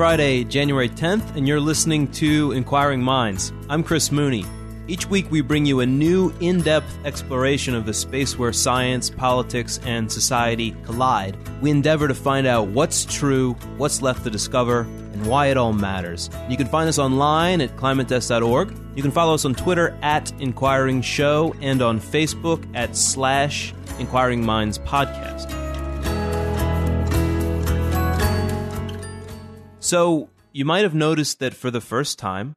Friday, January 10th, and you're listening to Inquiring Minds. I'm Chris Mooney. Each week, we bring you a new, in depth exploration of the space where science, politics, and society collide. We endeavor to find out what's true, what's left to discover, and why it all matters. You can find us online at climatedesk.org. You can follow us on Twitter at Inquiring Show and on Facebook at slash Inquiring Minds Podcast. So, you might have noticed that for the first time,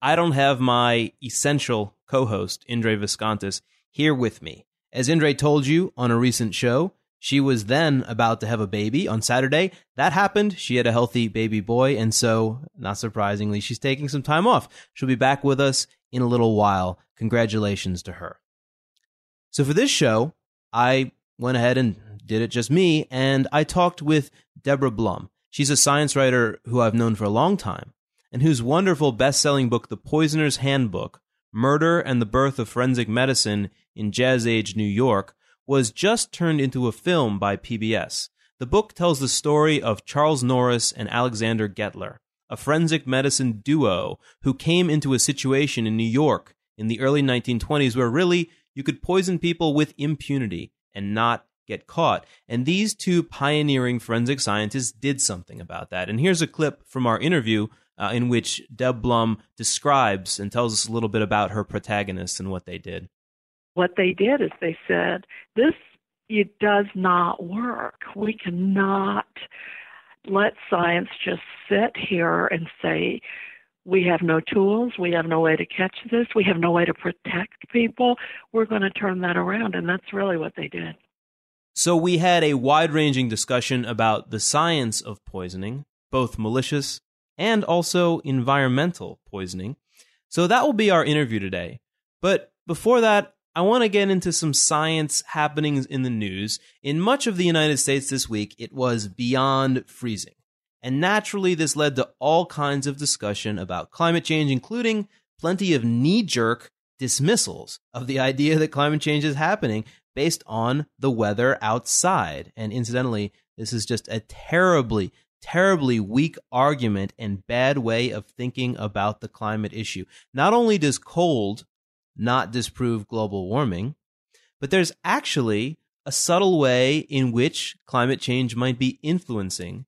I don't have my essential co host, Indre Viskontas, here with me. As Indre told you on a recent show, she was then about to have a baby on Saturday. That happened. She had a healthy baby boy. And so, not surprisingly, she's taking some time off. She'll be back with us in a little while. Congratulations to her. So, for this show, I went ahead and did it just me, and I talked with Deborah Blum. She's a science writer who I've known for a long time and whose wonderful best selling book, The Poisoner's Handbook Murder and the Birth of Forensic Medicine in Jazz Age New York, was just turned into a film by PBS. The book tells the story of Charles Norris and Alexander Gettler, a forensic medicine duo who came into a situation in New York in the early 1920s where really you could poison people with impunity and not get caught. And these two pioneering forensic scientists did something about that. And here's a clip from our interview uh, in which Deb Blum describes and tells us a little bit about her protagonists and what they did. What they did is they said, This it does not work. We cannot let science just sit here and say, we have no tools, we have no way to catch this, we have no way to protect people. We're going to turn that around. And that's really what they did. So we had a wide ranging discussion about the science of poisoning, both malicious and also environmental poisoning. So that will be our interview today. But before that, I want to get into some science happenings in the news. In much of the United States this week, it was beyond freezing. And naturally, this led to all kinds of discussion about climate change, including plenty of knee jerk dismissals of the idea that climate change is happening based on the weather outside. And incidentally, this is just a terribly terribly weak argument and bad way of thinking about the climate issue. Not only does cold not disprove global warming, but there's actually a subtle way in which climate change might be influencing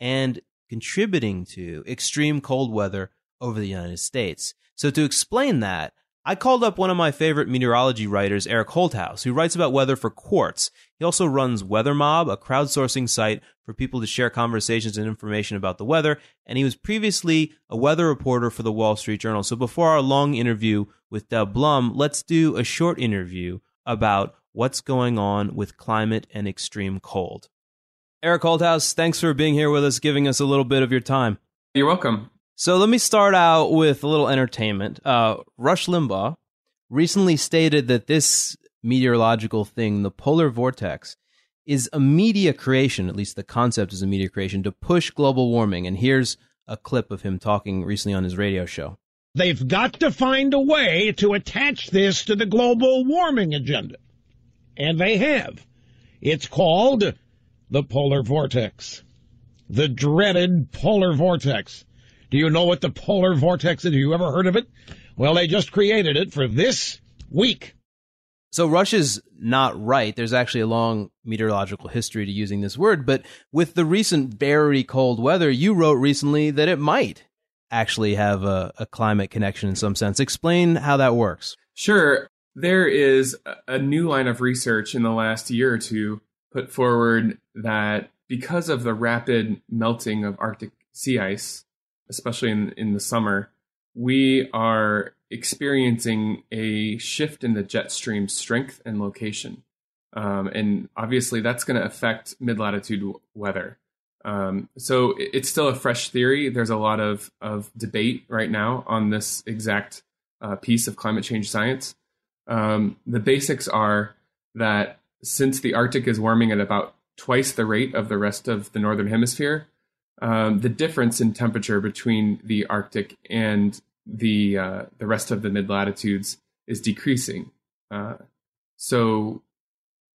and contributing to extreme cold weather over the United States. So, to explain that, I called up one of my favorite meteorology writers, Eric Holthaus, who writes about weather for Quartz. He also runs Weather Mob, a crowdsourcing site for people to share conversations and information about the weather, and he was previously a weather reporter for the Wall Street Journal. So before our long interview with Deb Blum, let's do a short interview about what's going on with climate and extreme cold. Eric Holthaus, thanks for being here with us, giving us a little bit of your time. You're welcome. So let me start out with a little entertainment. Uh, Rush Limbaugh recently stated that this meteorological thing, the polar vortex, is a media creation, at least the concept is a media creation, to push global warming. And here's a clip of him talking recently on his radio show. They've got to find a way to attach this to the global warming agenda. And they have. It's called the polar vortex. The dreaded polar vortex. Do you know what the polar vortex is? Have you ever heard of it? Well, they just created it for this week. So Rush is not right. There's actually a long meteorological history to using this word, but with the recent very cold weather, you wrote recently that it might actually have a, a climate connection in some sense. Explain how that works. Sure. There is a new line of research in the last year or two put forward that because of the rapid melting of Arctic sea ice, especially in, in the summer, we are experiencing a shift in the jet stream strength and location. Um, and obviously, that's going to affect mid latitude weather. Um, so it's still a fresh theory. There's a lot of, of debate right now on this exact uh, piece of climate change science. Um, the basics are that since the Arctic is warming at about twice the rate of the rest of the northern hemisphere, um, the difference in temperature between the Arctic and the uh, the rest of the mid latitudes is decreasing. Uh, so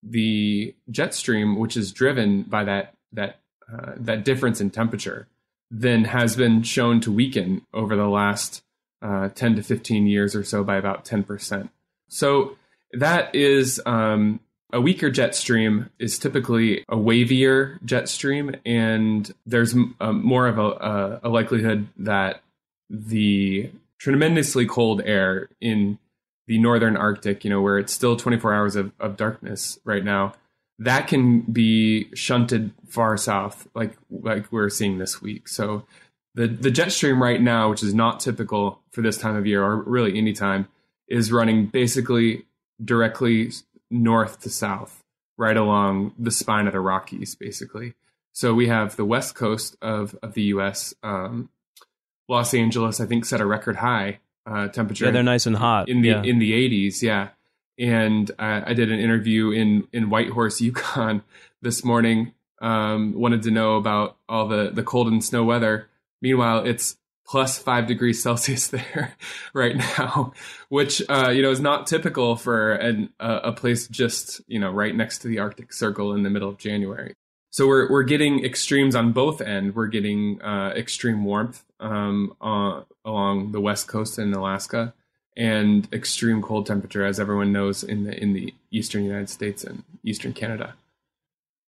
the jet stream, which is driven by that that uh, that difference in temperature, then has been shown to weaken over the last uh, 10 to 15 years or so by about 10 percent. So that is um, a weaker jet stream is typically a wavier jet stream, and there's um, more of a, a, likelihood that the tremendously cold air in the northern Arctic, you know, where it's still 24 hours of, of darkness right now, that can be shunted far south, like like we're seeing this week. So the the jet stream right now, which is not typical for this time of year or really any time, is running basically directly north to south, right along the spine of the Rockies, basically. So we have the west coast of, of the U.S. Um, Los Angeles, I think, set a record high uh, temperature. Yeah, they're nice and hot in the yeah. in the 80s. Yeah, and I, I did an interview in in Whitehorse, Yukon this morning. Um, wanted to know about all the the cold and snow weather. Meanwhile, it's plus five degrees Celsius there right now, which uh, you know is not typical for an, uh, a place just you know right next to the Arctic Circle in the middle of January. So we're we're getting extremes on both end. We're getting uh, extreme warmth um, along the west coast in Alaska, and extreme cold temperature, as everyone knows, in the in the eastern United States and eastern Canada.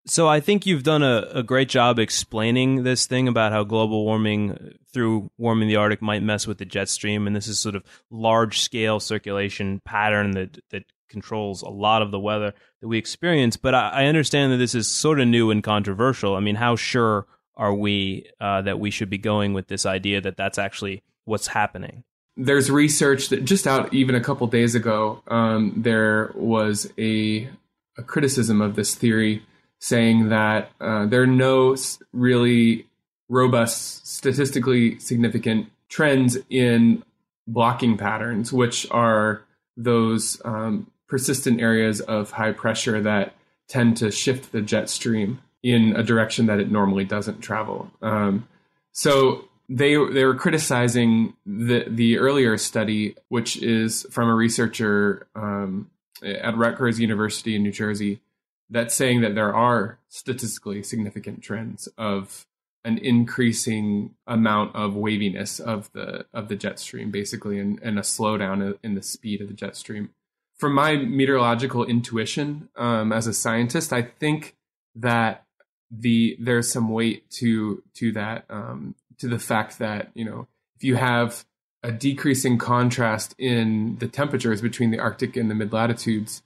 So I think you've done a, a great job explaining this thing about how global warming through warming the Arctic might mess with the jet stream, and this is sort of large scale circulation pattern that that controls a lot of the weather that we experience. But I, I understand that this is sort of new and controversial. I mean, how sure are we uh, that we should be going with this idea that that's actually what's happening? There's research that just out even a couple days ago, um, there was a, a criticism of this theory saying that uh, there are no really robust, statistically significant trends in blocking patterns, which are those um, persistent areas of high pressure that tend to shift the jet stream in a direction that it normally doesn't travel. Um, so they they were criticizing the the earlier study, which is from a researcher um, at Rutgers University in New Jersey, that's saying that there are statistically significant trends of an increasing amount of waviness of the of the jet stream, basically, and, and a slowdown in the speed of the jet stream. From my meteorological intuition um, as a scientist, I think that the there's some weight to to that um, to the fact that you know if you have a decreasing contrast in the temperatures between the Arctic and the mid latitudes,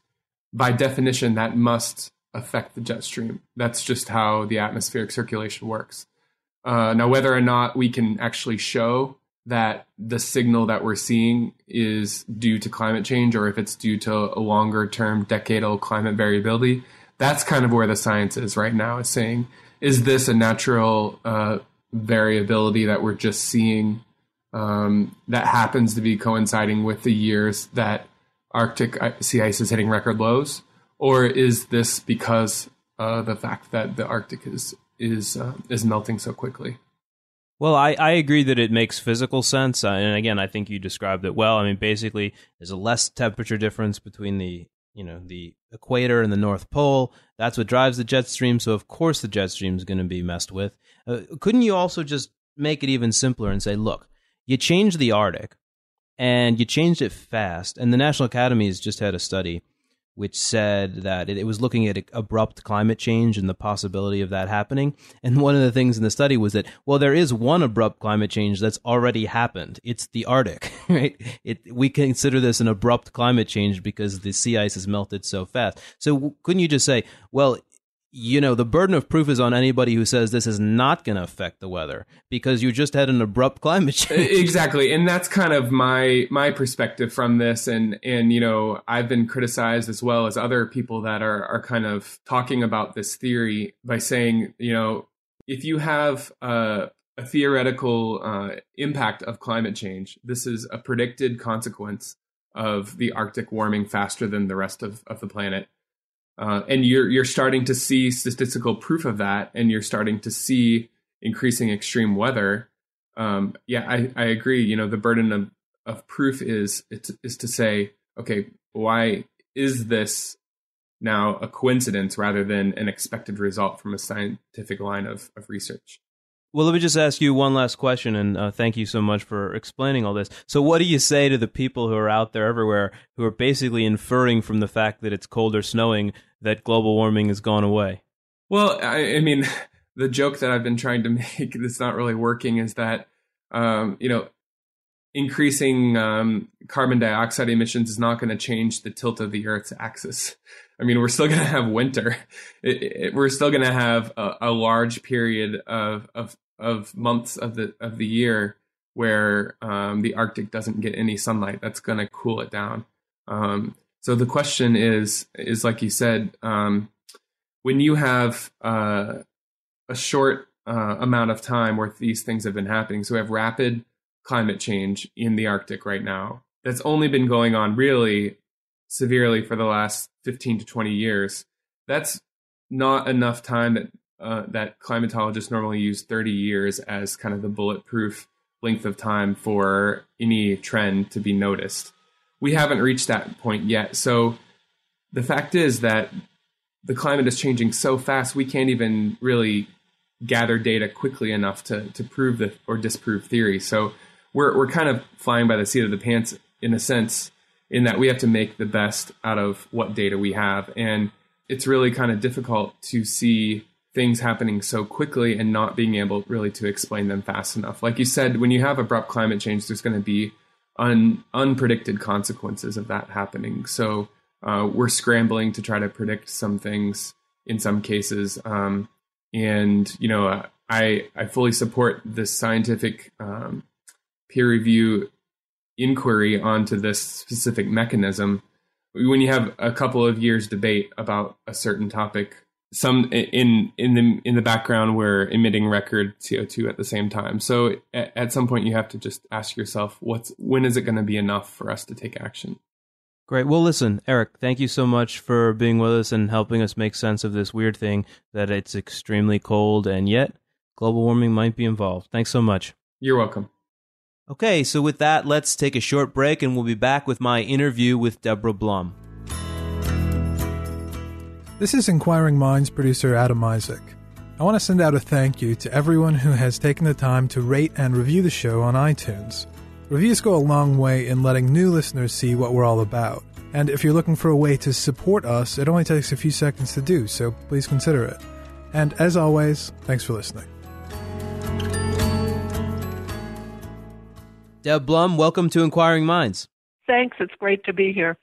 by definition, that must affect the jet stream. That's just how the atmospheric circulation works. Uh, now, whether or not we can actually show that the signal that we're seeing is due to climate change or if it's due to a longer term decadal climate variability, that's kind of where the science is right now, is saying, is this a natural uh, variability that we're just seeing um, that happens to be coinciding with the years that Arctic sea ice is hitting record lows? Or is this because uh, the fact that the Arctic is is uh, is melting so quickly? Well, I, I agree that it makes physical sense, uh, and again, I think you described it well. I mean, basically, there's a less temperature difference between the you know the equator and the North Pole. That's what drives the jet stream. So, of course, the jet stream is going to be messed with. Uh, couldn't you also just make it even simpler and say, look, you change the Arctic, and you changed it fast, and the National Academies just had a study which said that it, was looking at abrupt climate change and the possibility of that happening. And one of the things in the study was that, well, there is one abrupt climate change that's already happened. It's the Arctic, right? It, we consider this an abrupt climate change because the sea ice has melted so fast. So couldn't you just say, well, you know, the burden of proof is on anybody who says this is not going to affect the weather because you just had an abrupt climate change. Exactly. And that's kind of my my perspective from this and and you know, I've been criticized as well as other people that are are kind of talking about this theory by saying, you know, if you have a, a theoretical uh, impact of climate change, this is a predicted consequence of the Arctic warming faster than the rest of, of the planet uh, and you're you're starting to see statistical proof of that, and you're starting to see increasing extreme weather. Um, yeah, I, I agree. You know, the burden of, of proof is is to say, okay, why is this now a coincidence rather than an expected result from a scientific line of, of research? Well, let me just ask you one last question, and uh, thank you so much for explaining all this. So, what do you say to the people who are out there everywhere who are basically inferring from the fact that it's cold or snowing that global warming has gone away? Well, I, I mean, the joke that I've been trying to make that's not really working is that, um, you know, increasing um, carbon dioxide emissions is not going to change the tilt of the Earth's axis. I mean, we're still going to have winter. It, it, we're still going to have a, a, large period of, of of months of the of the year where um, the Arctic doesn't get any sunlight. That's going to cool it down. Um, so the question is, is like you said, um, when you have uh, a short uh, amount of time where these things have been happening, so we have rapid climate change in the Arctic right now. That's only been going on really severely for the last 15 to 20 years. That's not enough time that uh, that climatologists normally use 30 years as kind of the bulletproof length of time for any trend to be noticed we haven't reached that point yet. So the fact is that the climate is changing so fast, we can't even really gather data quickly enough to, to prove the or disprove theory. So we're, we're kind of flying by the seat of the pants in a sense, in that we have to make the best out of what data we have. And it's really kind of difficult to see things happening so quickly and not being able really to explain them fast enough. Like you said, when you have abrupt climate change, there's going to be un, unpredicted consequences of that happening. So uh, we're scrambling to try to predict some things in some cases. Um, and you know, I I fully support this scientific um, peer review inquiry onto this specific mechanism. When you have a couple of years debate about a certain topic, some in in the in the background we're emitting record CO2 at the same time. So at, at some point you have to just ask yourself what's when is it going to be enough for us to take action? Great. Well, listen, Eric, thank you so much for being with us and helping us make sense of this weird thing that it's extremely cold and yet global warming might be involved. Thanks so much. You're welcome. Okay, so with that, let's take a short break and we'll be back with my interview with Deborah Blum. This is Inquiring Minds producer Adam Isaak. I want to send out a thank you to everyone who has taken the time to rate and review the show on iTunes. Reviews go a long way in letting new listeners see what we're all about. And if you're looking for a way to support us, it only takes a few seconds to do, so please consider it. And as always, thanks for listening. Deb Blum, welcome to Inquiring Minds. Thanks. It's great to be here.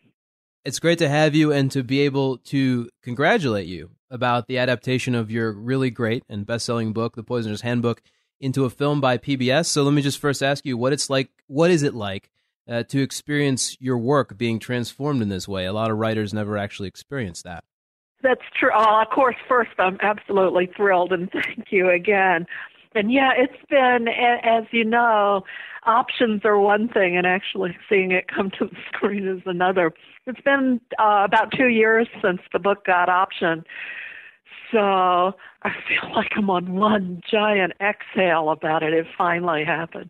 It's great to have you and to be able to congratulate you about the adaptation of your really great and best-selling book, The Poisoner's Handbook, into a film by PBS. So let me just first ask you what it's like. What is it like uh, to experience your work being transformed in this way? A lot of writers never actually experience that. That's true. Uh, of course, first, I'm absolutely thrilled, and thank you again. And yeah, it's been, as you know, options are one thing, and actually seeing it come to the screen is another. It's been uh, about two years since the book got optioned. So I feel like I'm on one giant exhale about it. It finally happened.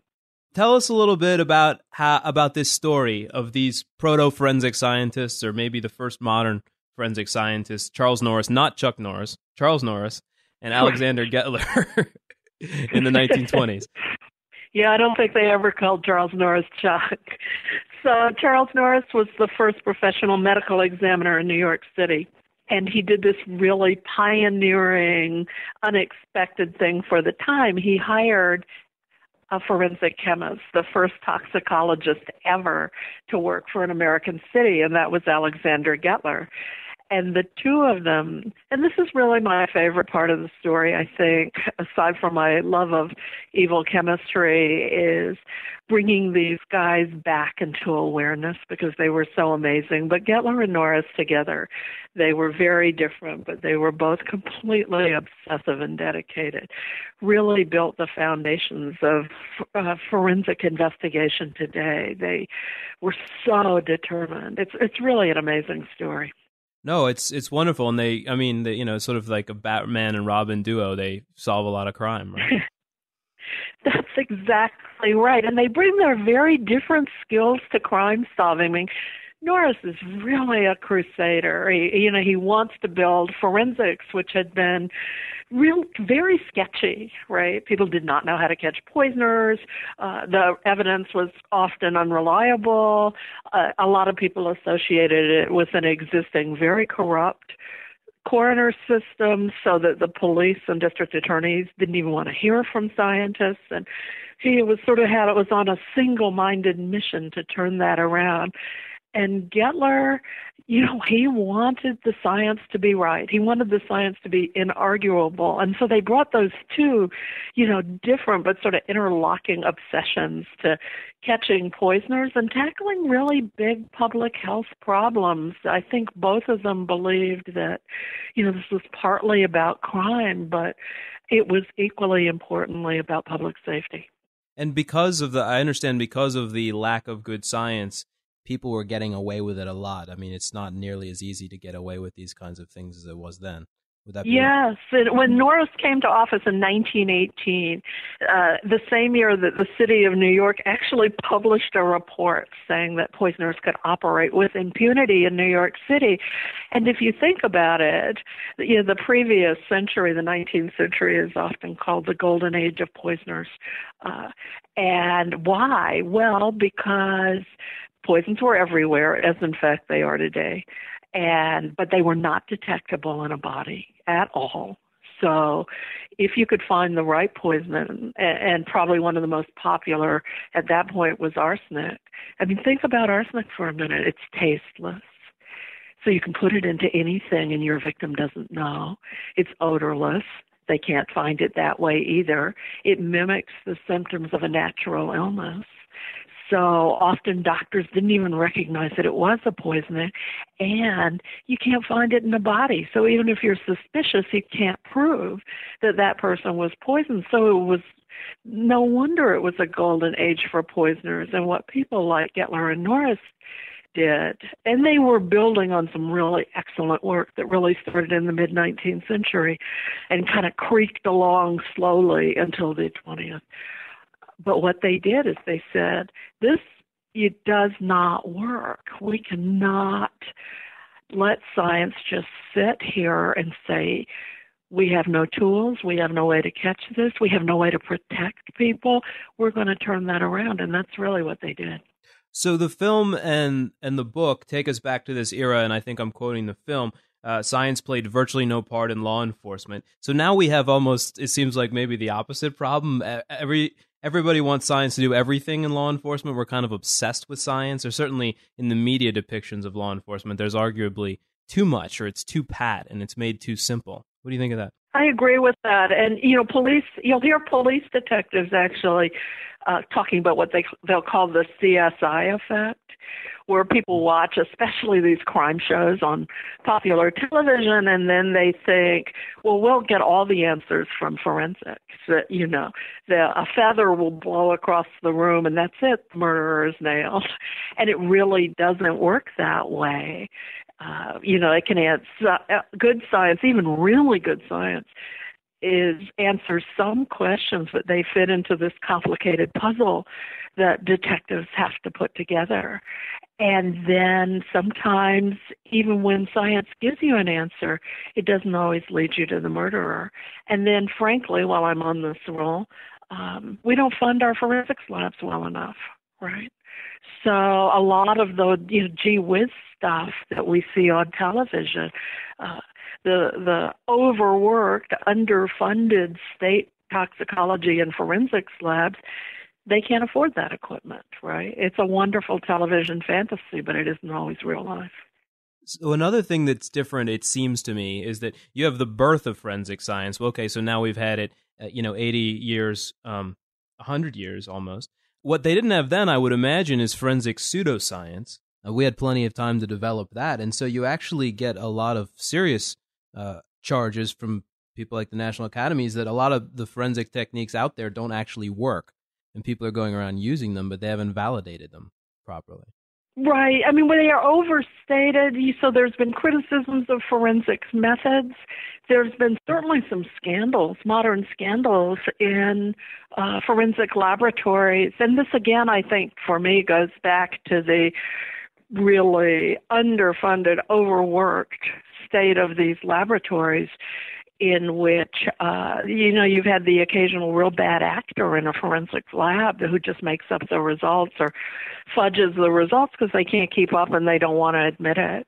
Tell us a little bit about how about this story of these proto forensic scientists, or maybe the first modern forensic scientists, Charles Norris, not Chuck Norris, Charles Norris, and Alexander Gettler in the 1920s. Yeah, I don't think they ever called Charles Norris Chuck. So Charles Norris was the first professional medical examiner in New York City. And he did this really pioneering, unexpected thing for the time. He hired a forensic chemist, the first toxicologist ever to work for an American city, and that was Alexander Gettler. And the two of them, and this is really my favorite part of the story, I think, aside from my love of evil chemistry, is bringing these guys back into awareness because they were so amazing. But Gettler and Norris together, they were very different, but they were both completely obsessive and dedicated. Really built the foundations of uh, forensic investigation today. They were so determined. It's it's really an amazing story. No, it's it's wonderful, and they, I mean, they, you know, sort of like a Batman and Robin duo. They solve a lot of crime, right? That's exactly right, and they bring their very different skills to crime solving. I mean, Norris is really a crusader. He, you know, he wants to build forensics, which had been real very sketchy, right? People did not know how to catch poisoners. Uh, the evidence was often unreliable. Uh, a lot of people associated it with an existing very corrupt coroner system so that the police and district attorneys didn't even want to hear from scientists and he was sort of had it was on a single minded mission to turn that around and Gettler, you know, he wanted the science to be right. He wanted the science to be inarguable. And so they brought those two, you know, different but sort of interlocking obsessions to catching poisoners and tackling really big public health problems. I think both of them believed that, you know, this was partly about crime, but it was equally importantly about public safety. And because of the, I understand, because of the lack of good science, people were getting away with it a lot. I mean, it's not nearly as easy to get away with these kinds of things as it was then. Would that yes, when Norris came to office in 1918, uh, the same year that the city of New York actually published a report saying that poisoners could operate with impunity in New York City. And if you think about it, you know, the previous century, the 19th century, is often called the golden age of poisoners. Uh, and why? Well, because Poisons were everywhere, as in fact they are today, and but they were not detectable in a body at all. So, if you could find the right poison, and, and probably one of the most popular at that point was arsenic. I mean, think about arsenic for a minute. It's tasteless. So you can put it into anything and your victim doesn't know. It's odorless. They can't find it that way either. It mimics the symptoms of a natural illness. So often doctors didn't even recognize that it was a poison, and you can't find it in the body. So even if you're suspicious, you can't prove that that person was poisoned. So it was no wonder it was a golden age for poisoners. And what people like Gettler and Norris did, and they were building on some really excellent work that really started in the mid 19th century and kind of creaked along slowly until the 20th. But what they did is they said, this it does not work. We cannot let science just sit here and say, we have no tools, we have no way to catch this, we have no way to protect people. We're going to turn that around. And that's really what they did. So the film and and the book take us back to this era, and I think I'm quoting the film. Uh, science played virtually no part in law enforcement. So now we have almost, it seems like maybe the opposite problem. Every everybody wants science to do everything in law enforcement. We're kind of obsessed with science, or certainly in the media depictions of law enforcement, there's arguably too much, or it's too pat, and it's made too simple. What do you think of that? I agree with that. And you know, police. You'll hear police detectives actually uh, talking about what they they'll call the CSI effect, where people watch, especially these crime shows on popular television, and then they think, well, we'll get all the answers from forensics. That you know, the, a feather will blow across the room, and that's it. The murderer is nailed, and it really doesn't work that way. Uh, you know, it can answer uh, good science, even really good science is answer some questions, but they fit into this complicated puzzle that detectives have to put together. And then sometimes, even when science gives you an answer, it doesn't always lead you to the murderer. And then, frankly, while I'm on this role, um, we don't fund our forensics labs well enough, right? So a lot of the you know, gee whiz stuff that we see on television, uh, the the overworked, underfunded state toxicology and forensics labs, they can't afford that equipment, right? It's a wonderful television fantasy, but it isn't always real life. So another thing that's different, it seems to me, is that you have the birth of forensic science. Well, okay, so now we've had it, uh, you know, eighty years, um, hundred years almost. What they didn't have then, I would imagine, is forensic pseudoscience. Uh, we had plenty of time to develop that, and so you actually get a lot of serious uh, charges from people like the national academies that a lot of the forensic techniques out there don't actually work, and people are going around using them, but they haven't validated them properly. Right. I mean, when they are overstated, so there's been criticisms of forensics methods. There's been certainly some scandals, modern scandals in uh, forensic laboratories. And this, again, I think for me goes back to the really underfunded, overworked state of these laboratories in which uh, you know you've had the occasional real bad actor in a forensics lab who just makes up the results or fudges the results because they can't keep up and they don't want to admit it.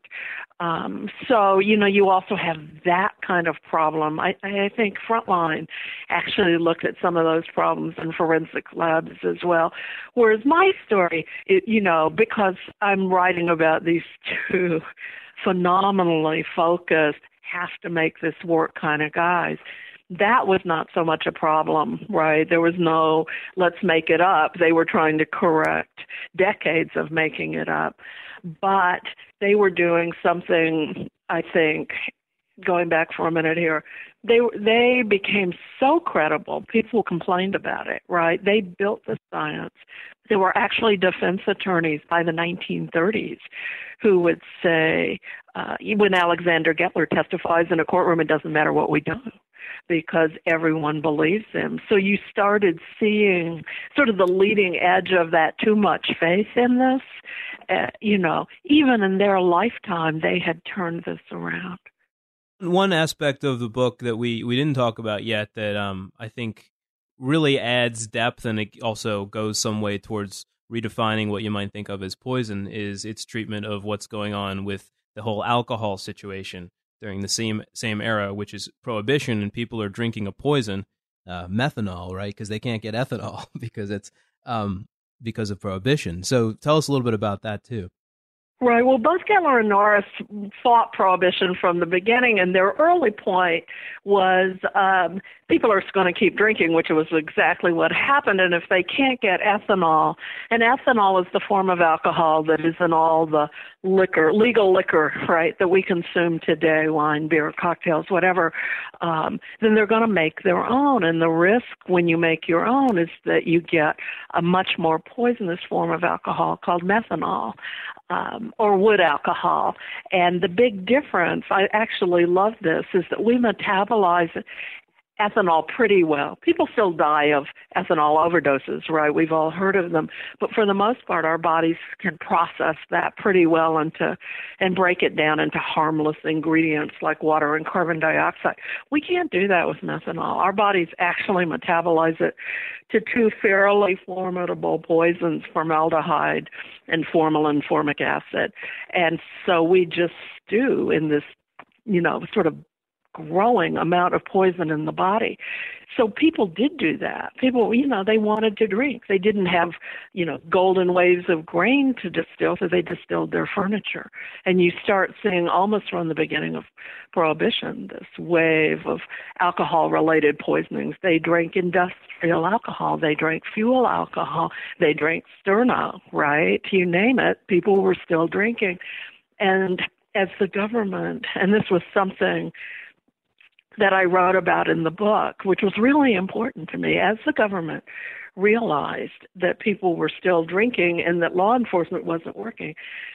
Um, so you know you also have that kind of problem. I, I think Frontline actually looked at some of those problems in forensic labs as well. Whereas my story, it, you know, because I'm writing about these two phenomenally focused have to make this work kind of guys. That was not so much a problem, right? There was no let's make it up. They were trying to correct decades of making it up. But they were doing something, I think, going back for a minute here, they they became so credible. People complained about it, right? They built the science. There were actually defense attorneys by the 1930s who would say, uh, when Alexander Gettler testifies in a courtroom, it doesn't matter what we do because everyone believes him. So you started seeing sort of the leading edge of that too much faith in this. Uh, you know, even in their lifetime, they had turned this around. One aspect of the book that we, we didn't talk about yet that um, I think really adds depth and it also goes some way towards redefining what you might think of as poison is its treatment of what's going on with the whole alcohol situation during the same same era, which is prohibition, and people are drinking a poison, uh, methanol, right? Because they can't get ethanol because it's um, because of prohibition. So tell us a little bit about that too. Right. Well, both Gettler and Norris fought prohibition from the beginning, and their early point was um, people are going to keep drinking, which was exactly what happened. And if they can't get ethanol, and ethanol is the form of alcohol that is in all the liquor, legal liquor, right, that we consume today, wine, beer, cocktails, whatever, um, then they're going to make their own. And the risk when you make your own is that you get a much more poisonous form of alcohol called methanol um, or wood alcohol. And the big difference, I actually love this, is that we metabolize ethanol pretty well. People still die of ethanol overdoses, right? We've all heard of them, but for the most part, our bodies can process that pretty well into and break it down into harmless ingredients like water and carbon dioxide. We can't do that with methanol. Our bodies actually metabolize it to two fairly formidable poisons, formaldehyde and formalin formic acid, and so we just stew in this you know, sort of growing amount of poison in the body. So people did do that. People, you know, they wanted to drink. They didn't have, you know, golden waves of grain to distill, so they distilled their furniture. And you start seeing almost from the beginning of Prohibition this wave of alcohol related poisonings. They drank industrial alcohol, they drank fuel alcohol, they drank sterno, right? You name it, people were still drinking. And as the government, and this was something that I wrote about in the book, which was really important to me as the government realized that people were still drinking and that law enforcement wasn't working,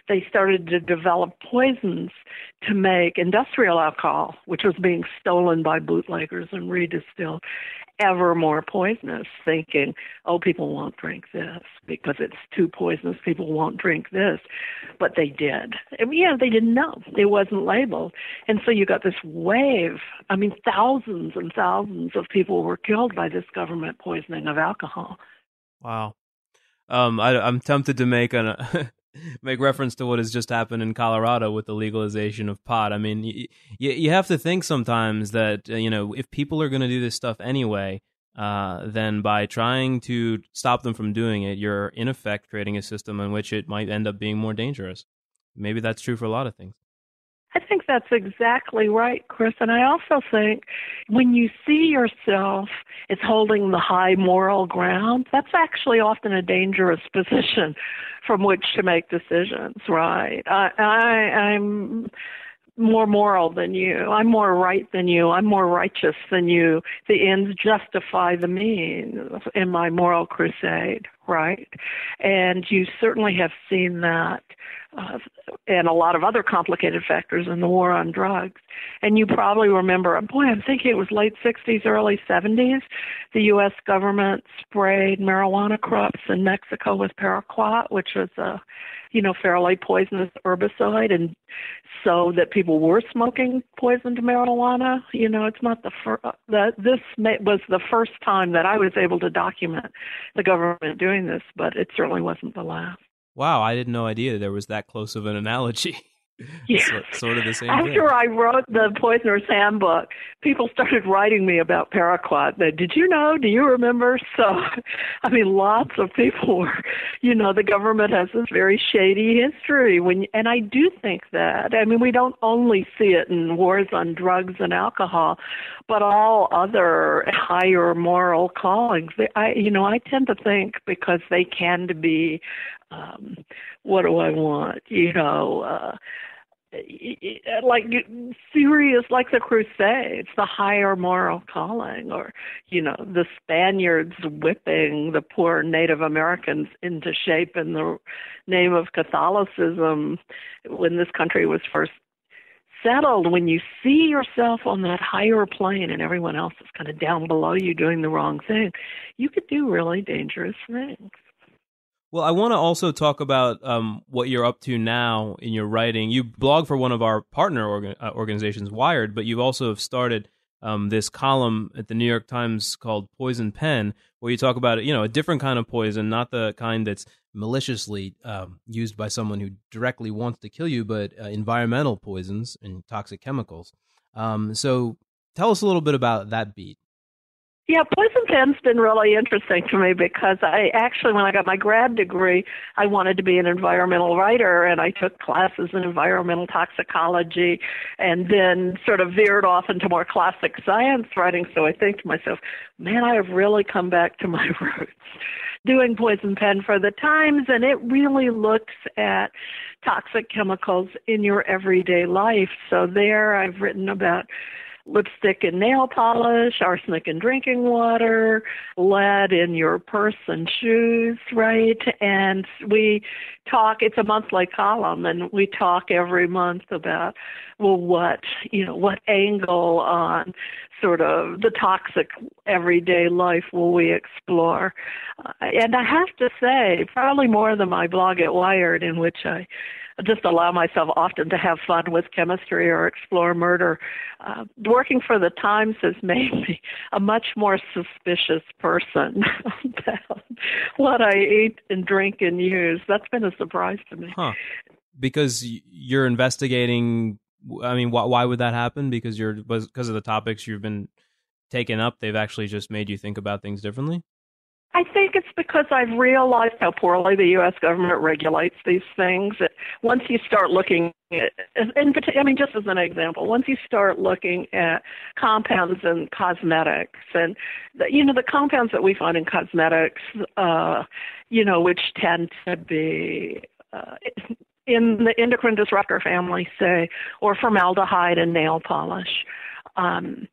they started to develop poisons to make industrial alcohol, which was being stolen by bootleggers and redistilled, ever more poisonous, thinking, oh, people won't drink this because it's too poisonous. People won't drink this. But they did. Yeah, they didn't know. It wasn't labeled. And so you got this wave. I mean, thousands and thousands of people were killed by this government poisoning of alcohol. Wow. Um, I, I'm tempted to make an make reference to what has just happened in Colorado with the legalization of pot. I mean, you, you have to think sometimes that uh, you know if people are going to do this stuff anyway, uh, then by trying to stop them from doing it, you're in effect creating a system in which it might end up being more dangerous. Maybe that's true for a lot of things. I think that's exactly right, Chris. And I also think when you see yourself as holding the high moral ground, that's actually often a dangerous position from which to make decisions, right? I, I I'm more moral than you. I'm more right than you. I'm more righteous than you. The ends justify the means in my moral crusade, right? And you certainly have seen that uh, and a lot of other complicated factors in the war on drugs. And you probably remember, boy, I'm thinking it was late 60s, early 70s. The U.S. government sprayed marijuana crops in Mexico with paraquat, which was a, you know, fairly poisonous herbicide, and so that people were smoking poisoned marijuana. You know, it's not the first. That this may, was the first time that I was able to document the government doing this, but it certainly wasn't the last. Wow, I didn't know idea there was that close of an analogy. Yeah. so, sort of the same After thing. I wrote the Poisoner's Handbook, people started writing me about paraquat. Did you know? Do you remember? So, I mean, lots of people were, you know, the government has this very shady history. When and I do think that. I mean, we don't only see it in wars on drugs and alcohol, but all other higher moral callings. They, I, you know, I tend to think because they can be um, what do I want? You know, uh, like serious, like the Crusades, the higher moral calling, or you know, the Spaniards whipping the poor Native Americans into shape in the name of Catholicism when this country was first settled. When you see yourself on that higher plane and everyone else is kind of down below you doing the wrong thing, you could do really dangerous things. Well, I want to also talk about um, what you're up to now in your writing. You blog for one of our partner uh, organizations, Wired, but you've also started um, this column at the New York Times called Poison Pen, where you talk about you know a different kind of poison, not the kind that's maliciously um, used by someone who directly wants to kill you, but uh, environmental poisons and toxic chemicals. Um, so, tell us a little bit about that beat. Yeah, poison pen's been really interesting to me because I actually, when I got my grad degree, I wanted to be an environmental writer, and I took classes in environmental toxicology, and then sort of veered off into more classic science writing. So I think to myself, man, I have really come back to my roots. Doing poison pen for the Times, and it really looks at toxic chemicals in your everyday life. So there, I've written about lipstick and nail polish, arsenic in drinking water, lead in your purse and shoes, right? And we talk, it's a monthly column, and we talk every month about, well, what, you know, what angle on sort of the toxic everyday life will we explore. Uh, and I have to say, probably more than my blog at Wired, in which I just allow myself often to have fun with chemistry or explore murder. Uh, working for the Times has made me a much more suspicious person about what I eat and drink and use. That's been a surprise to me. Huh. Because you're investigating. I mean, why, why would that happen? Because you're because of the topics you've been taken up. They've actually just made you think about things differently. I think it's because I've realized how poorly the U.S. government regulates these things. Once you start looking at, and I mean, just as an example, once you start looking at compounds in cosmetics, and the, you know the compounds that we find in cosmetics, uh, you know, which tend to be uh, in the endocrine disruptor family, say, or formaldehyde in nail polish. Um,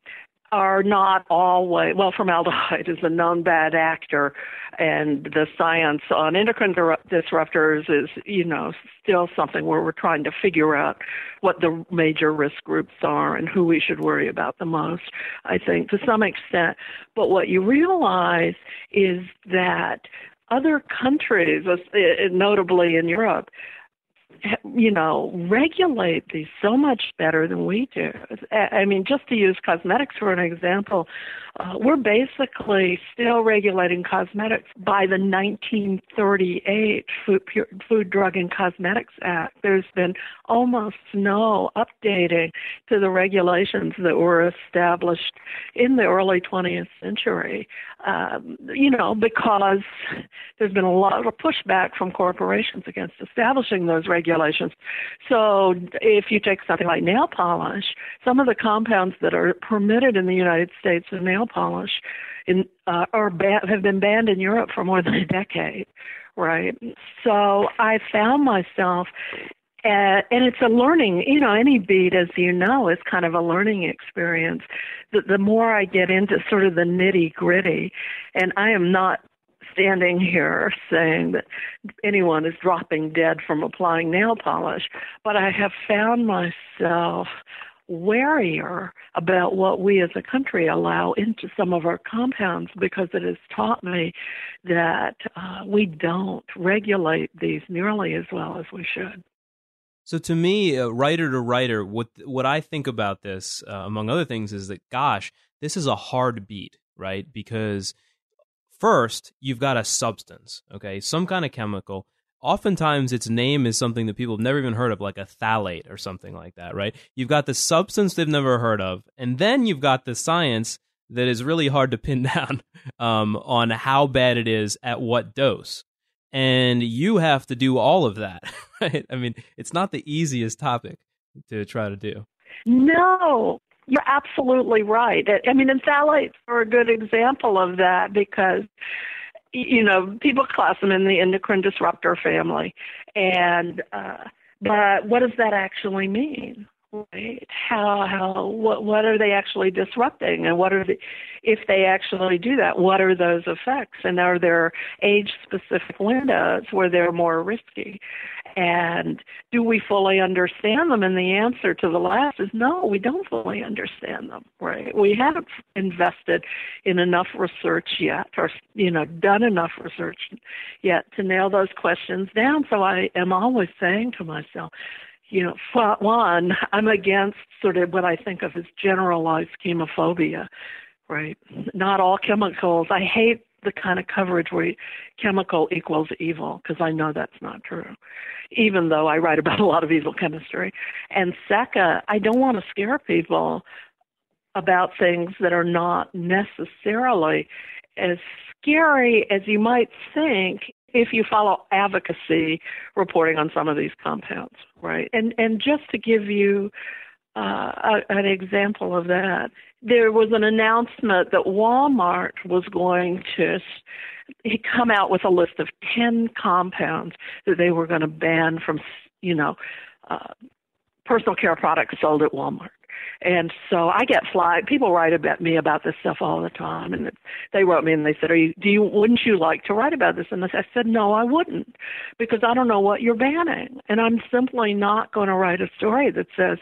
are not always well formaldehyde is a known bad actor and the science on endocrine disruptors is you know still something where we're trying to figure out what the major risk groups are and who we should worry about the most i think to some extent. But what you realize is that other countries uh, notably in europe you know, regulate these so much better than we do. I mean, just to use cosmetics for an example, uh, we're basically still regulating cosmetics by the 1938 Food, Food, Drug, and Cosmetics Act. There's been almost no updating to the regulations that were established in the early 20th century. Um, you know, because there's been a lot of pushback from corporations against establishing those regulations. So if you take something like nail polish, some of the compounds that are permitted in the United States in nail polish in, uh, are ba- have been banned in Europe for more than a decade, right? So I found myself uh, and it's a learning, you know, any beat, as you know, is kind of a learning experience. The, the more I get into sort of the nitty gritty, and I am not standing here saying that anyone is dropping dead from applying nail polish, but I have found myself warier about what we as a country allow into some of our compounds because it has taught me that uh, we don't regulate these nearly as well as we should. So to me, uh, writer to writer, what what I think about this, uh, among other things, is that gosh, this is a hard beat, right? Because first you've got a substance, okay, some kind of chemical oftentimes its name is something that people have never even heard of, like a phthalate or something like that, right? You've got the substance they've never heard of, and then you've got the science that is really hard to pin down um, on how bad it is at what dose. And you have to do all of that, right? I mean, it's not the easiest topic to try to do. No, you're absolutely right. I mean, and phthalates are a good example of that because you know, people class them in the endocrine disruptor family. And, uh, but what does that actually mean? Right? How, how, what, what are they actually disrupting? And what are the, if they actually do that, what are those effects? And are there age specific windows where they're more risky? And do we fully understand them? And the answer to the last is no, we don't fully understand them, right? We haven't invested in enough research yet or, you know, done enough research yet to nail those questions down. So I am always saying to myself, you know, one, I'm against sort of what I think of as generalized chemophobia, right? Not all chemicals. I hate the kind of coverage where chemical equals evil because I know that's not true, even though I write about a lot of evil chemistry. And second, I don't want to scare people about things that are not necessarily as scary as you might think if you follow advocacy reporting on some of these compounds, right? And and just to give you uh, an example of that, there was an announcement that Walmart was going to come out with a list of 10 compounds that they were going to ban from, you know, uh, personal care products sold at Walmart. And so I get flagged. People write about me about this stuff all the time, and they wrote me and they said, "Are you? Do you? Wouldn't you like to write about this?" And I said, "No, I wouldn't, because I don't know what you're banning, and I'm simply not going to write a story that says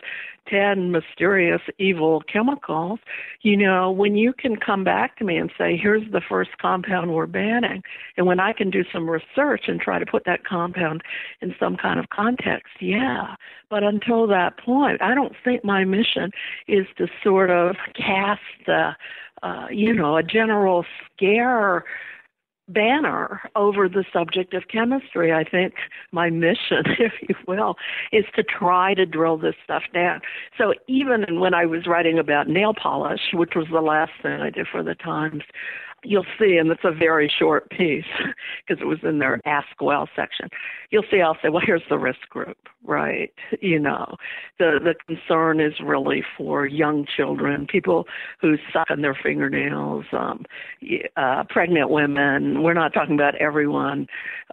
10 mysterious evil chemicals, you know, when you can come back to me and say, here's the first compound we're banning, and when I can do some research and try to put that compound in some kind of context, yeah. But until that point, I don't think my mission is to sort of cast, uh, uh, you know, a general scare banner over the subject of chemistry. I think my mission, if you will, is to try to drill this stuff down. So even when I was writing about nail polish, which was the last thing I did for the Times, you'll see, and it's a very short piece because it was in their Ask Well section. You'll see, I'll say, well, here's the risk group, right? You know, the the concern is really for young children, people who suck on their fingernails, um, uh, pregnant women. We're not talking about everyone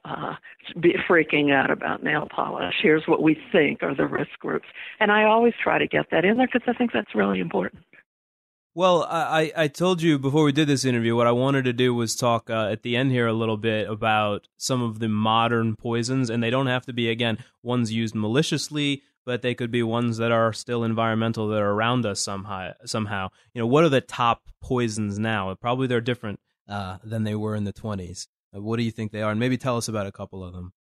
uh, be freaking out about nail polish. Here's what we think are the risk groups, and I always try to get that in there because I think that's really important. Well, I, I told you before we did this interview what I wanted to do was talk uh, at the end here a little bit about some of the modern poisons, and they don't have to be again ones used maliciously, but they could be ones that are still environmental that are around us somehow. Somehow, you know, what are the top poisons now? Probably they're different uh, than they were in the twenties. Uh, what do you think they are? And maybe tell us about a couple of them.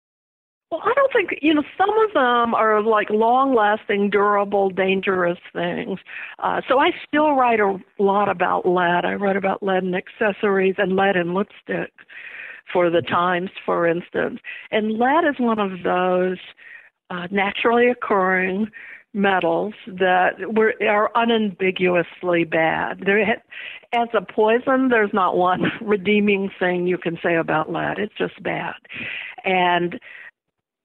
Well, I don't think, you know, some of them are like long lasting, durable, dangerous things. Uh, so I still write a lot about lead. I write about lead in accessories and lead in lipstick for the Times, for instance. And lead is one of those uh, naturally occurring metals that were, are unambiguously bad. There, as a poison, there's not one redeeming thing you can say about lead. It's just bad. And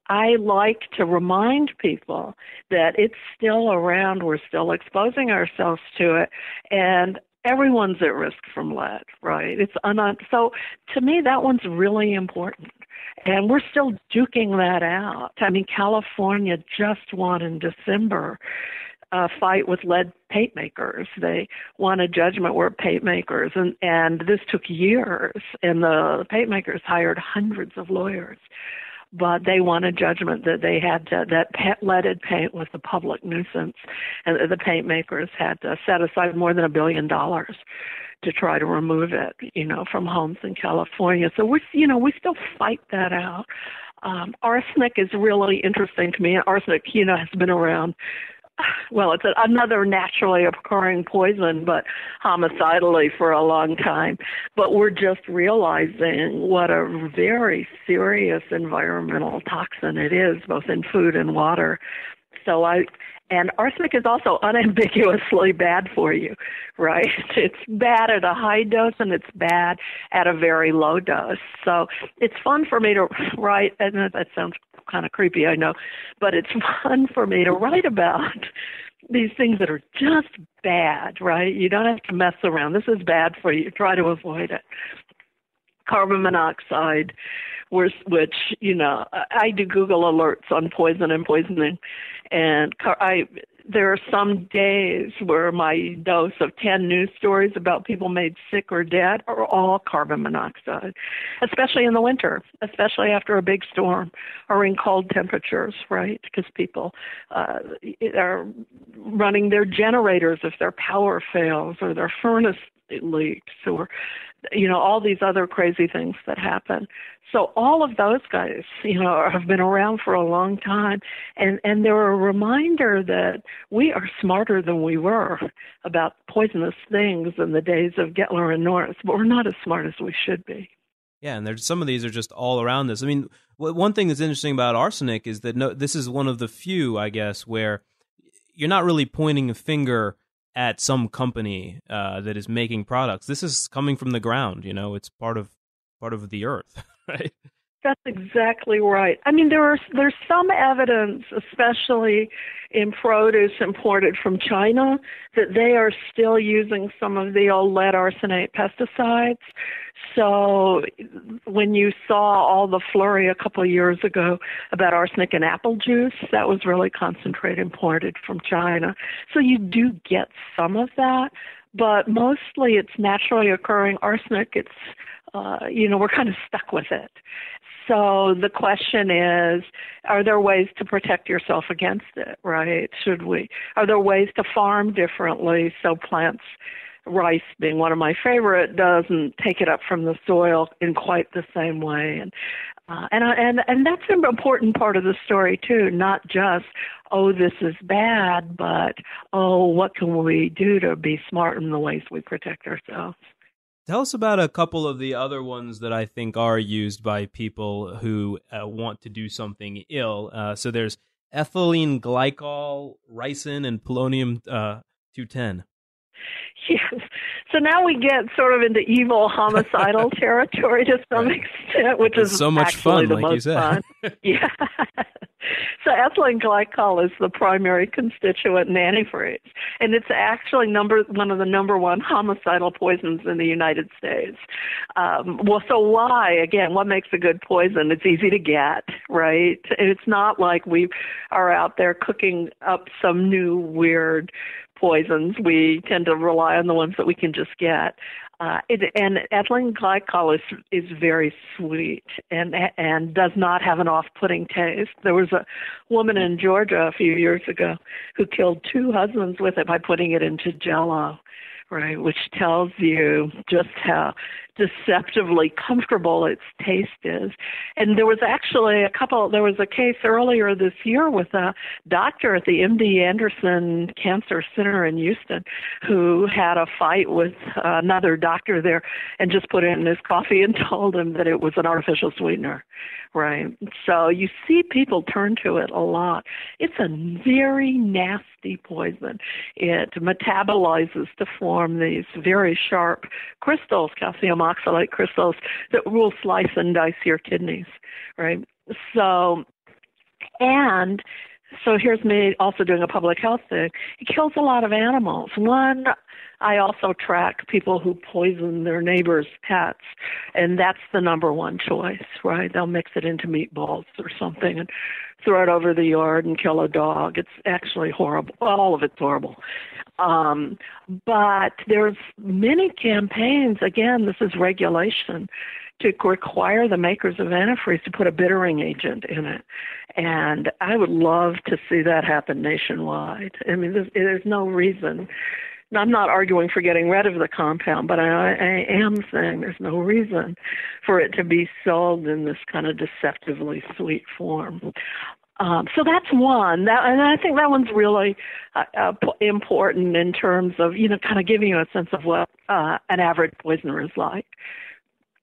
I like to remind people that it's still around. We're still exposing ourselves to it. And everyone's at risk from lead, right? It's un- so to me that one's really important. And we're still duking that out. I mean, California just won in December a fight with lead paint makers. They won a judgment where paint makers, and, and this took years, and the paint makers hired hundreds of lawyers but they won a judgment that they had to, that leaded paint was a public nuisance, and the paint makers had to set aside more than a billion dollars to try to remove it, you know, from homes in California. So we, you know, we still fight that out. Um, arsenic is really interesting to me. Arsenic, you know, has been around well, it's another naturally occurring poison, but homicidally for a long time. But we're just realizing what a very serious environmental toxin it is, both in food and water. So I, and arsenic is also unambiguously bad for you, right? It's bad at a high dose and it's bad at a very low dose. So it's fun for me to write, and that sounds kind of creepy, I know, but it's fun for me to write about these things that are just bad, right? You don't have to mess around. This is bad for you. Try to avoid it. Carbon monoxide, which, you know, I do Google alerts on poison and poisoning, and I there are some days where my dose of 10 news stories about people made sick or dead are all carbon monoxide, especially in the winter, especially after a big storm or in cold temperatures, right? Because people uh, are running their generators if their power fails or their furnace leaks or you know all these other crazy things that happen so all of those guys, you know, have been around for a long time, and and they're a reminder that we are smarter than we were about poisonous things in the days of Gettler and Norris, but we're not as smart as we should be. Yeah, and there's some of these are just all around this. I mean, one thing that's interesting about arsenic is that no, this is one of the few, I guess, where you're not really pointing a finger at some company uh, that is making products. This is coming from the ground. You know, it's part of part of the earth. right? That's exactly right. I mean, there are there's some evidence, especially in produce imported from China, that they are still using some of the old lead arsenate pesticides. So, when you saw all the flurry a couple of years ago about arsenic in apple juice, that was really concentrated imported from China. So you do get some of that, but mostly it's naturally occurring arsenic. It's uh, you know, we're kind of stuck with it. So the question is, are there ways to protect yourself against it, right? Should we? Are there ways to farm differently so plants, rice being one of my favorite, doesn't take it up from the soil in quite the same way? And uh, and and and that's an important part of the story too. Not just oh this is bad, but oh what can we do to be smart in the ways we protect ourselves. Tell us about a couple of the other ones that I think are used by people who uh, want to do something ill. Uh, so there's ethylene glycol, ricin, and polonium uh, 210. Yes. So now we get sort of into evil homicidal territory to some right. extent, which it's is so much fun, like most you said. fun. yeah. So ethylene glycol is the primary constituent in antifreeze, and it's actually number one of the number one homicidal poisons in the United States. Um, well, so why? Again, what makes a good poison? It's easy to get, right? It's not like we are out there cooking up some new weird poisons. We tend to rely on the ones that we can just get. Uh, it, and ethylene glycol is is very sweet and and does not have an off-putting taste. There was a woman in Georgia a few years ago who killed two husbands with it by putting it into Jello, right? Which tells you just how deceptively comfortable its taste is. And there was actually a couple, there was a case earlier this year with a doctor at the MD Anderson Cancer Center in Houston who had a fight with another doctor there and just put it in his coffee and told him that it was an artificial sweetener. Right. So you see people turn to it a lot. It's a very nasty poison. It metabolizes to form these very sharp crystals, calcium oxalate crystals, that will slice and dice your kidneys. Right. So, and so here's me also doing a public health thing. It kills a lot of animals. One, I also track people who poison their neighbors' pets, and that's the number one choice, right? They'll mix it into meatballs or something and throw it over the yard and kill a dog. It's actually horrible. All of it's horrible. Um, but there's many campaigns. Again, this is regulation to require the makers of antifreeze to put a bittering agent in it. And I would love to see that happen nationwide. I mean, there's, there's no reason. I'm not arguing for getting rid of the compound, but I, I am saying there's no reason for it to be sold in this kind of deceptively sweet form. Um, so that's one, that, and I think that one's really uh, uh, important in terms of you know kind of giving you a sense of what uh, an average poisoner is like.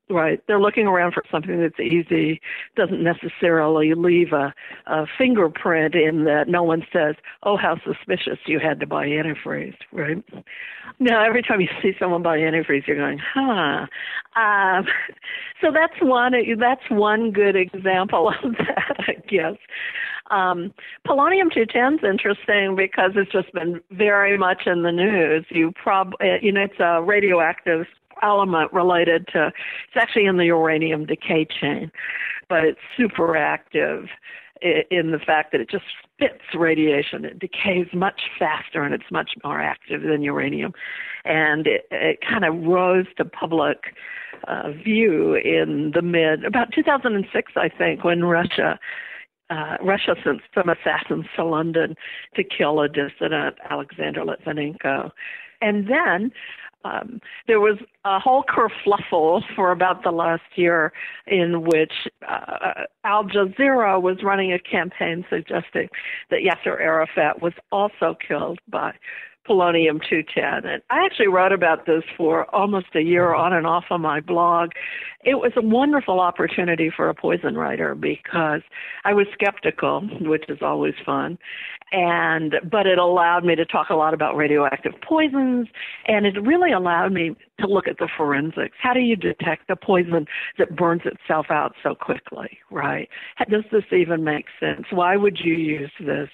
Right. They're looking around for something that's easy, doesn't necessarily leave a, a fingerprint in that no one says, oh, how suspicious you had to buy antifreeze, right? Now, every time you see someone buy antifreeze, you're going, huh. Um, so that's one, that's one good example of that, I guess. Um, polonium 210 is interesting because it's just been very much in the news. You prob, you know, it's a radioactive element related to it's actually in the uranium decay chain, but it's super active in the fact that it just spits radiation. It decays much faster and it's much more active than uranium. And it, it kind of rose to public uh, view in the mid, about 2006, I think, when Russia. Uh, Russia sent some assassins to London to kill a dissident, Alexander Litvinenko. And then um, there was a whole kerfluffle for about the last year in which uh, Al Jazeera was running a campaign suggesting that Yasser Arafat was also killed by polonium 210. And I actually wrote about this for almost a year on and off on my blog. It was a wonderful opportunity for a poison writer because I was skeptical, which is always fun. And, but it allowed me to talk a lot about radioactive poisons and it really allowed me to look at the forensics. How do you detect a poison that burns itself out so quickly, right? Does this even make sense? Why would you use this?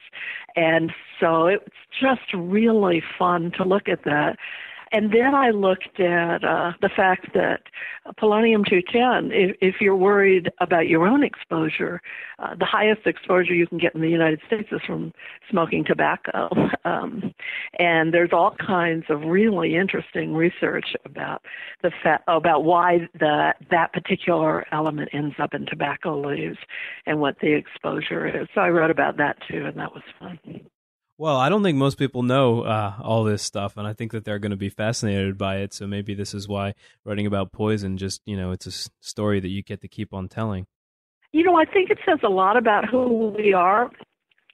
And so it's just really fun to look at that. And then I looked at uh, the fact that polonium 210, if, if you're worried about your own exposure, uh, the highest exposure you can get in the United States is from smoking tobacco. Um, and there's all kinds of really interesting research about the fa- about why the that particular element ends up in tobacco leaves and what the exposure is. So I wrote about that too, and that was fun. Well, I don't think most people know uh, all this stuff, and I think that they're going to be fascinated by it. So maybe this is why writing about poison just, you know, it's a story that you get to keep on telling. You know, I think it says a lot about who we are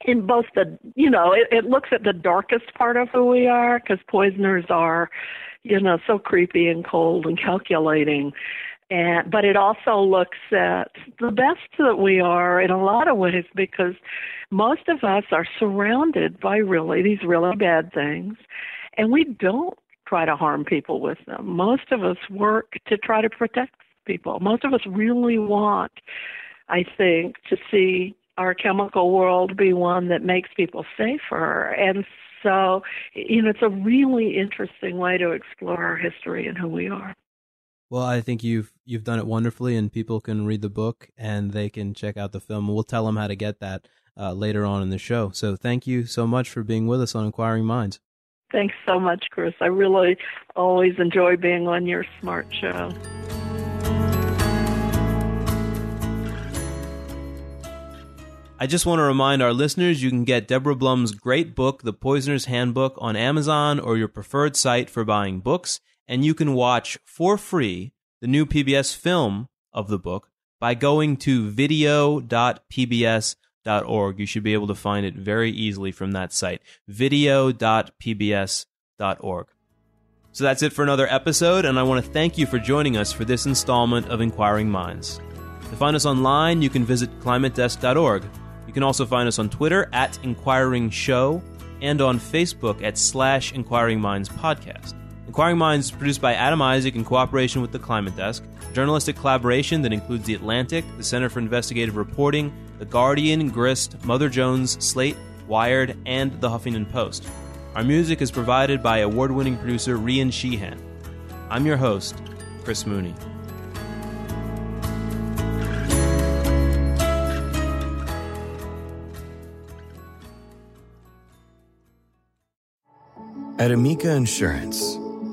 in both the, you know, it, it looks at the darkest part of who we are because poisoners are, you know, so creepy and cold and calculating and but it also looks at the best that we are in a lot of ways because most of us are surrounded by really these really bad things. And we don't try to harm people with them. Most of us work to try to protect people. Most of us really want i think to see our chemical world be one that makes people safer. And so you know it's a really interesting way to explore our history and who we are well, I think you've you've done it wonderfully, and people can read the book and they can check out the film. We'll tell them how to get that uh, later on in the show. So, thank you so much for being with us on Inquiring Minds. Thanks so much, Chris. I really always enjoy being on your smart show. I just want to remind our listeners you can get Deborah Blum's great book, The Poisoner's Handbook, on Amazon or your preferred site for buying books and you can watch for free the new PBS film of the book by going to video.pbs.org. You should be able to find it very easily from that site, video.pbs.org. So that's it for another episode, and I want to thank you for joining us for this installment of Inquiring Minds. To find us online, you can visit climatedesk.org. You can also find us on Twitter at Inquiring Show and on Facebook at slash Inquiring Minds Podcast. Inquiring Minds is produced by Adam Isaak in cooperation with the Climate Desk, a journalistic collaboration that includes The Atlantic, the Center for Investigative Reporting, The Guardian, Grist, Mother Jones, Slate, Wired, and The Huffington Post. Our music is provided by award winning producer Rian Sheehan. I'm your host, Chris Mooney. At Amica Insurance,